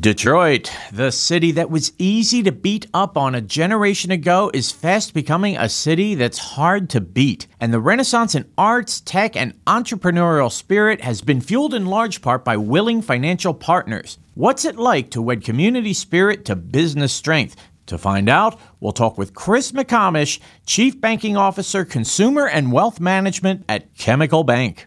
Detroit, the city that was easy to beat up on a generation ago, is fast becoming a city that's hard to beat. And the renaissance in arts, tech, and entrepreneurial spirit has been fueled in large part by willing financial partners. What's it like to wed community spirit to business strength? To find out, we'll talk with Chris McComish, Chief Banking Officer, Consumer and Wealth Management at Chemical Bank.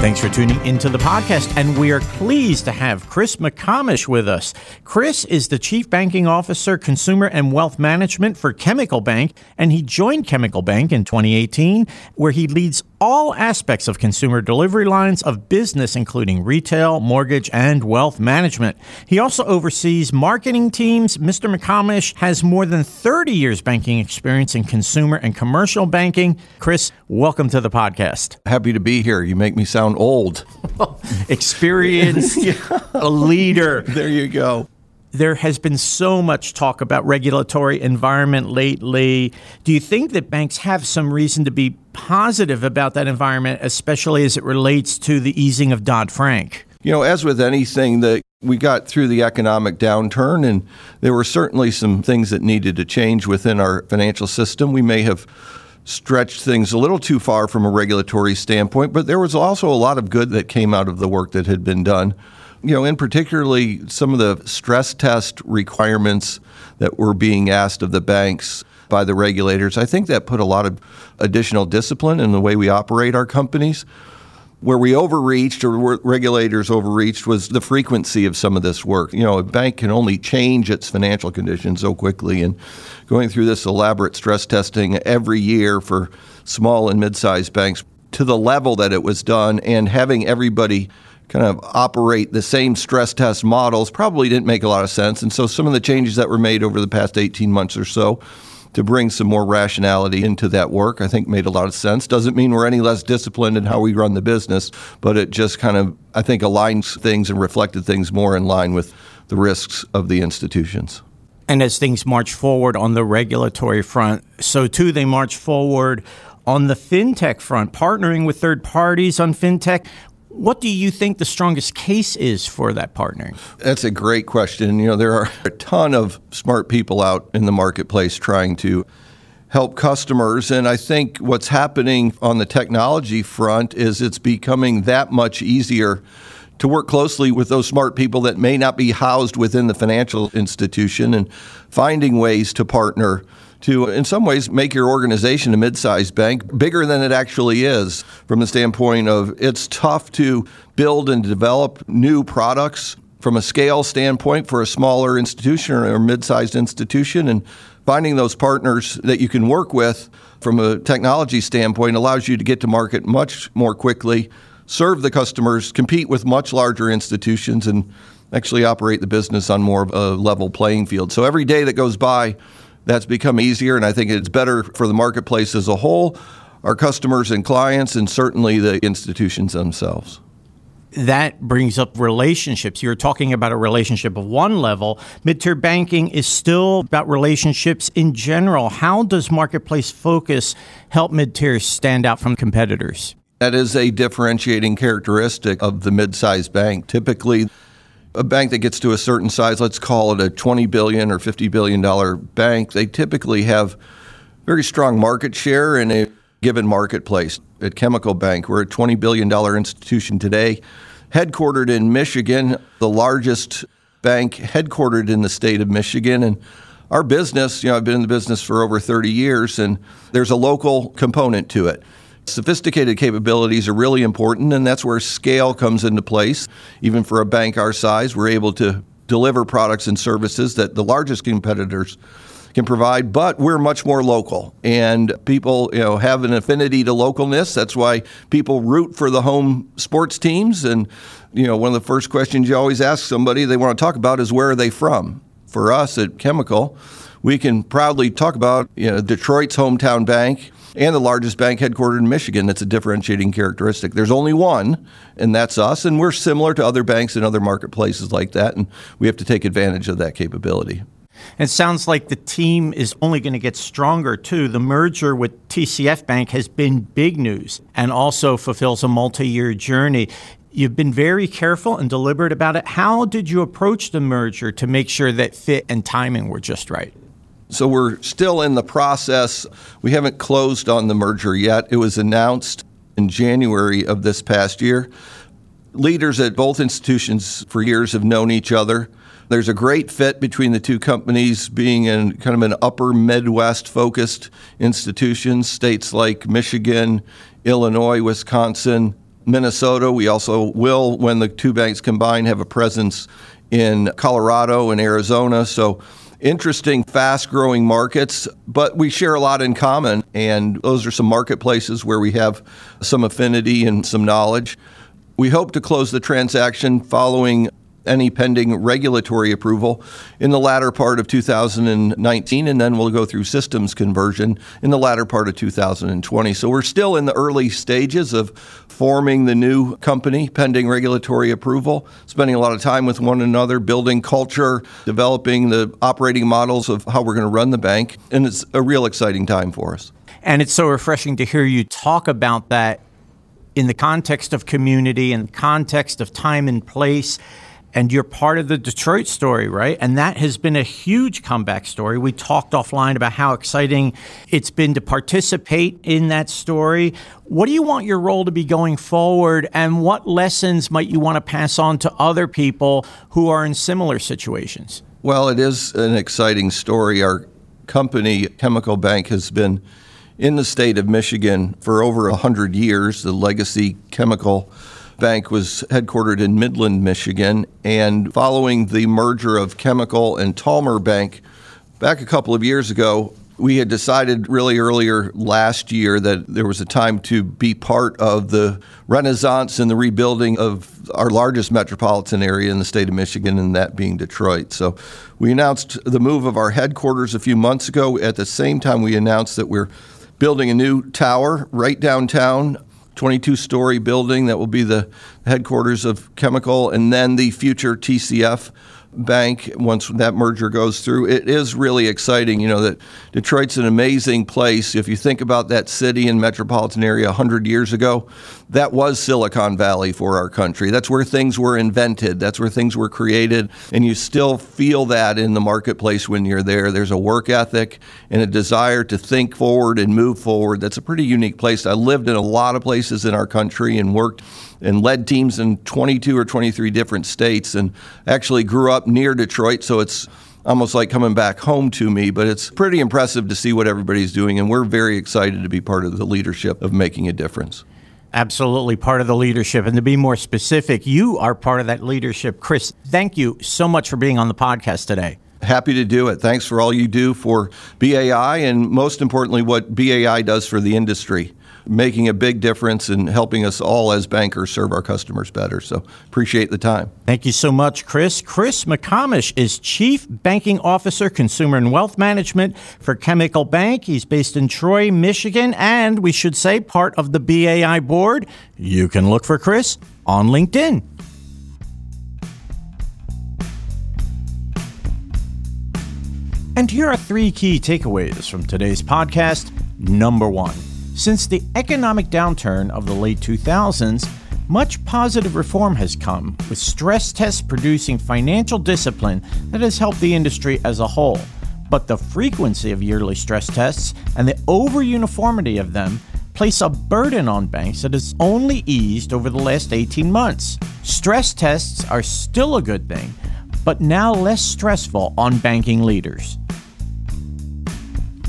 Thanks for tuning into the podcast, and we are pleased to have Chris McComish with us. Chris is the Chief Banking Officer, Consumer and Wealth Management for Chemical Bank, and he joined Chemical Bank in 2018, where he leads all aspects of consumer delivery lines of business, including retail, mortgage, and wealth management. He also oversees marketing teams. Mr. McComish has more than 30 years banking experience in consumer and commercial banking. Chris, welcome to the podcast. Happy to be here. You make me sound old. Experienced, yeah. a leader. There you go there has been so much talk about regulatory environment lately. Do you think that banks have some reason to be positive about that environment, especially as it relates to the easing of Dodd Frank? You know, as with anything that we got through the economic downturn, and there were certainly some things that needed to change within our financial system. We may have stretched things a little too far from a regulatory standpoint, but there was also a lot of good that came out of the work that had been done you know, in particularly some of the stress test requirements that were being asked of the banks by the regulators, I think that put a lot of additional discipline in the way we operate our companies. Where we overreached or regulators overreached was the frequency of some of this work. You know, a bank can only change its financial conditions so quickly, and going through this elaborate stress testing every year for small and mid sized banks to the level that it was done and having everybody kind of operate the same stress test models probably didn't make a lot of sense. And so some of the changes that were made over the past 18 months or so to bring some more rationality into that work, I think made a lot of sense. Doesn't mean we're any less disciplined in how we run the business, but it just kind of, I think, aligns things and reflected things more in line with the risks of the institutions. And as things march forward on the regulatory front, so too they march forward on the fintech front, partnering with third parties on fintech. What do you think the strongest case is for that partnering? That's a great question. You know, there are a ton of smart people out in the marketplace trying to help customers. And I think what's happening on the technology front is it's becoming that much easier to work closely with those smart people that may not be housed within the financial institution and finding ways to partner to, in some ways, make your organization a mid sized bank bigger than it actually is from the standpoint of it's tough to build and develop new products from a scale standpoint for a smaller institution or mid sized institution. And finding those partners that you can work with from a technology standpoint allows you to get to market much more quickly, serve the customers, compete with much larger institutions, and actually operate the business on more of a level playing field. So every day that goes by, that's become easier, and I think it's better for the marketplace as a whole, our customers and clients, and certainly the institutions themselves that brings up relationships. You're talking about a relationship of one level. Mid-tier banking is still about relationships in general. How does marketplace focus help mid-tiers stand out from competitors? That is a differentiating characteristic of the mid-sized bank. Typically, a bank that gets to a certain size, let's call it a 20 billion or 50 billion dollar bank, they typically have very strong market share in a given marketplace. At Chemical Bank, we're a 20 billion dollar institution today, headquartered in Michigan, the largest bank headquartered in the state of Michigan and our business, you know, I've been in the business for over 30 years and there's a local component to it. Sophisticated capabilities are really important, and that's where scale comes into place. Even for a bank our size, we're able to deliver products and services that the largest competitors can provide, but we're much more local. And people, you know, have an affinity to localness. That's why people root for the home sports teams. And, you know, one of the first questions you always ask somebody they want to talk about is where are they from? For us at Chemical, we can proudly talk about you know, Detroit's hometown bank and the largest bank headquartered in Michigan. That's a differentiating characteristic. There's only one, and that's us. And we're similar to other banks in other marketplaces like that, and we have to take advantage of that capability. It sounds like the team is only going to get stronger too. The merger with TCF Bank has been big news and also fulfills a multi year journey. You've been very careful and deliberate about it. How did you approach the merger to make sure that fit and timing were just right? So we're still in the process. We haven't closed on the merger yet. It was announced in January of this past year. Leaders at both institutions for years have known each other. There's a great fit between the two companies being in kind of an upper Midwest focused institution, states like Michigan, Illinois, Wisconsin, Minnesota. We also will, when the two banks combine, have a presence in Colorado and Arizona. So interesting, fast growing markets, but we share a lot in common. And those are some marketplaces where we have some affinity and some knowledge. We hope to close the transaction following any pending regulatory approval in the latter part of 2019, and then we'll go through systems conversion in the latter part of 2020. So we're still in the early stages of forming the new company pending regulatory approval, spending a lot of time with one another, building culture, developing the operating models of how we're going to run the bank, and it's a real exciting time for us. And it's so refreshing to hear you talk about that in the context of community and context of time and place and you're part of the Detroit story, right? And that has been a huge comeback story. We talked offline about how exciting it's been to participate in that story. What do you want your role to be going forward, and what lessons might you want to pass on to other people who are in similar situations? Well, it is an exciting story. Our company, Chemical Bank, has been in the state of Michigan for over 100 years, the legacy chemical Bank was headquartered in Midland, Michigan, and following the merger of Chemical and Talmer Bank back a couple of years ago, we had decided really earlier last year that there was a time to be part of the renaissance and the rebuilding of our largest metropolitan area in the state of Michigan, and that being Detroit. So we announced the move of our headquarters a few months ago. At the same time, we announced that we're building a new tower right downtown 22 story building that will be the headquarters of Chemical, and then the future TCF bank once that merger goes through. It is really exciting, you know, that Detroit's an amazing place. If you think about that city and metropolitan area 100 years ago, that was Silicon Valley for our country. That's where things were invented, that's where things were created, and you still feel that in the marketplace when you're there. There's a work ethic and a desire to think forward and move forward. That's a pretty unique place. I lived in a lot of places in our country and worked and led teams in 22 or 23 different states and actually grew up near Detroit, so it's almost like coming back home to me, but it's pretty impressive to see what everybody's doing, and we're very excited to be part of the leadership of making a difference. Absolutely part of the leadership. And to be more specific, you are part of that leadership. Chris, thank you so much for being on the podcast today. Happy to do it. Thanks for all you do for BAI and most importantly, what BAI does for the industry making a big difference and helping us all as bankers serve our customers better. So appreciate the time. Thank you so much, Chris. Chris McComish is Chief Banking Officer, Consumer and Wealth Management for Chemical Bank. He's based in Troy, Michigan, and we should say part of the BAI board. You can look for Chris on LinkedIn. And here are three key takeaways from today's podcast. Number one, since the economic downturn of the late 2000s, much positive reform has come, with stress tests producing financial discipline that has helped the industry as a whole. But the frequency of yearly stress tests and the over uniformity of them place a burden on banks that has only eased over the last 18 months. Stress tests are still a good thing, but now less stressful on banking leaders.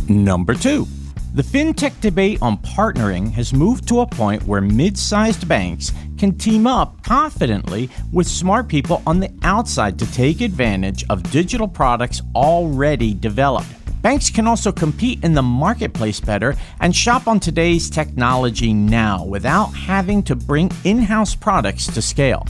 Number two, the fintech debate on partnering has moved to a point where mid sized banks can team up confidently with smart people on the outside to take advantage of digital products already developed. Banks can also compete in the marketplace better and shop on today's technology now without having to bring in house products to scale.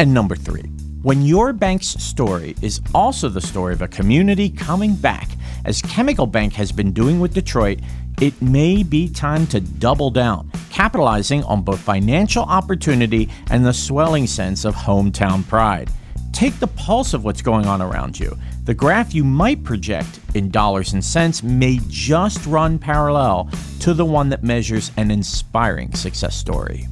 And number three, when your bank's story is also the story of a community coming back as Chemical Bank has been doing with Detroit, it may be time to double down, capitalizing on both financial opportunity and the swelling sense of hometown pride. Take the pulse of what's going on around you. The graph you might project in dollars and cents may just run parallel to the one that measures an inspiring success story.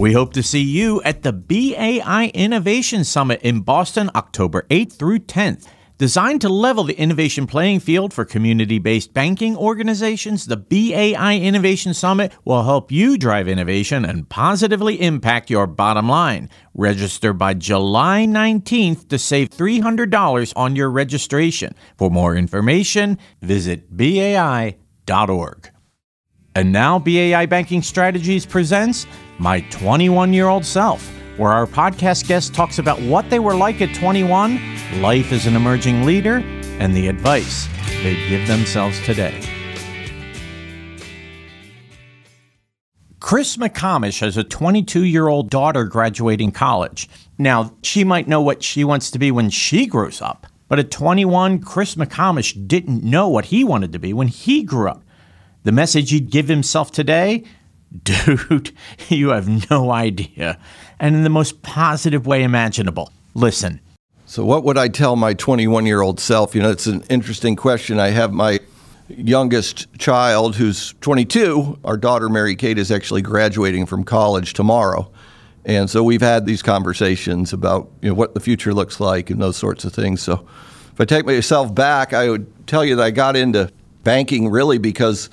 We hope to see you at the BAI Innovation Summit in Boston, October 8th through 10th. Designed to level the innovation playing field for community based banking organizations, the BAI Innovation Summit will help you drive innovation and positively impact your bottom line. Register by July 19th to save $300 on your registration. For more information, visit BAI.org. And now, BAI Banking Strategies presents My 21 Year Old Self, where our podcast guest talks about what they were like at 21, life as an emerging leader, and the advice they give themselves today. Chris McComish has a 22 year old daughter graduating college. Now, she might know what she wants to be when she grows up, but at 21, Chris McComish didn't know what he wanted to be when he grew up. The message he'd give himself today? Dude, you have no idea. And in the most positive way imaginable. Listen. So, what would I tell my 21 year old self? You know, it's an interesting question. I have my youngest child who's 22. Our daughter, Mary Kate, is actually graduating from college tomorrow. And so we've had these conversations about you know, what the future looks like and those sorts of things. So if I take myself back, I would tell you that I got into banking really because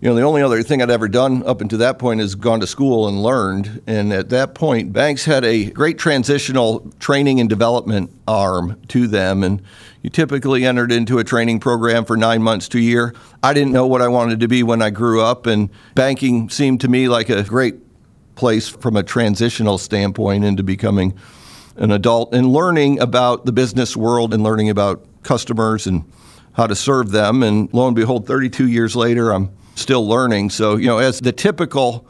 you know, the only other thing I'd ever done up until that point is gone to school and learned. And at that point, banks had a great transitional training and development arm to them. And you typically entered into a training program for nine months to a year. I didn't know what I wanted to be when I grew up, and banking seemed to me like a great place from a transitional standpoint into becoming an adult and learning about the business world and learning about customers and how to serve them. And lo and behold, 32 years later, I'm still learning. So, you know, as the typical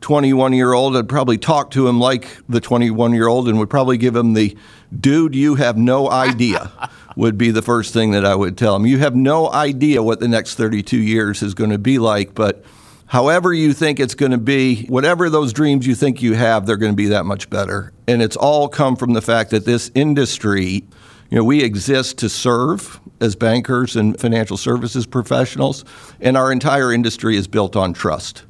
21 year old, I'd probably talk to him like the 21 year old and would probably give him the dude, you have no idea, would be the first thing that I would tell him. You have no idea what the next 32 years is going to be like, but however you think it's going to be, whatever those dreams you think you have, they're going to be that much better. And it's all come from the fact that this industry, you know, we exist to serve as bankers and financial services professionals, and our entire industry is built on trust.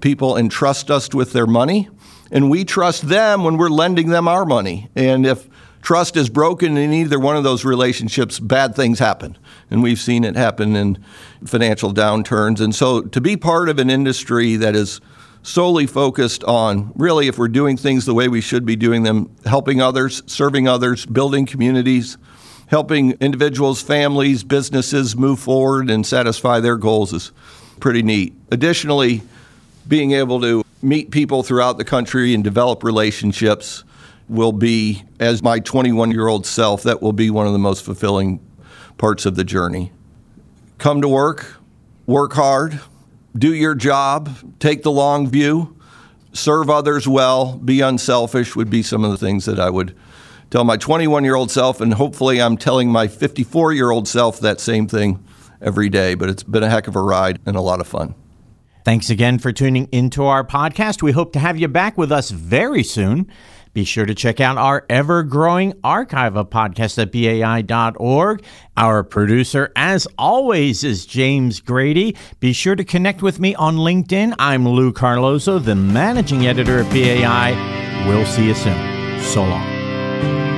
People entrust us with their money, and we trust them when we're lending them our money. And if trust is broken in either one of those relationships, bad things happen. And we've seen it happen in financial downturns. And so to be part of an industry that is solely focused on really if we're doing things the way we should be doing them, helping others, serving others, building communities, helping individuals, families, businesses move forward and satisfy their goals is pretty neat. Additionally, being able to meet people throughout the country and develop relationships will be, as my 21 year old self, that will be one of the most fulfilling parts of the journey. Come to work, work hard, do your job, take the long view, serve others well, be unselfish would be some of the things that I would tell my 21 year old self, and hopefully I'm telling my 54 year old self that same thing every day. But it's been a heck of a ride and a lot of fun. Thanks again for tuning into our podcast. We hope to have you back with us very soon. Be sure to check out our ever growing archive of podcasts at BAI.org. Our producer, as always, is James Grady. Be sure to connect with me on LinkedIn. I'm Lou Carlozo, the managing editor at BAI. We'll see you soon. So long.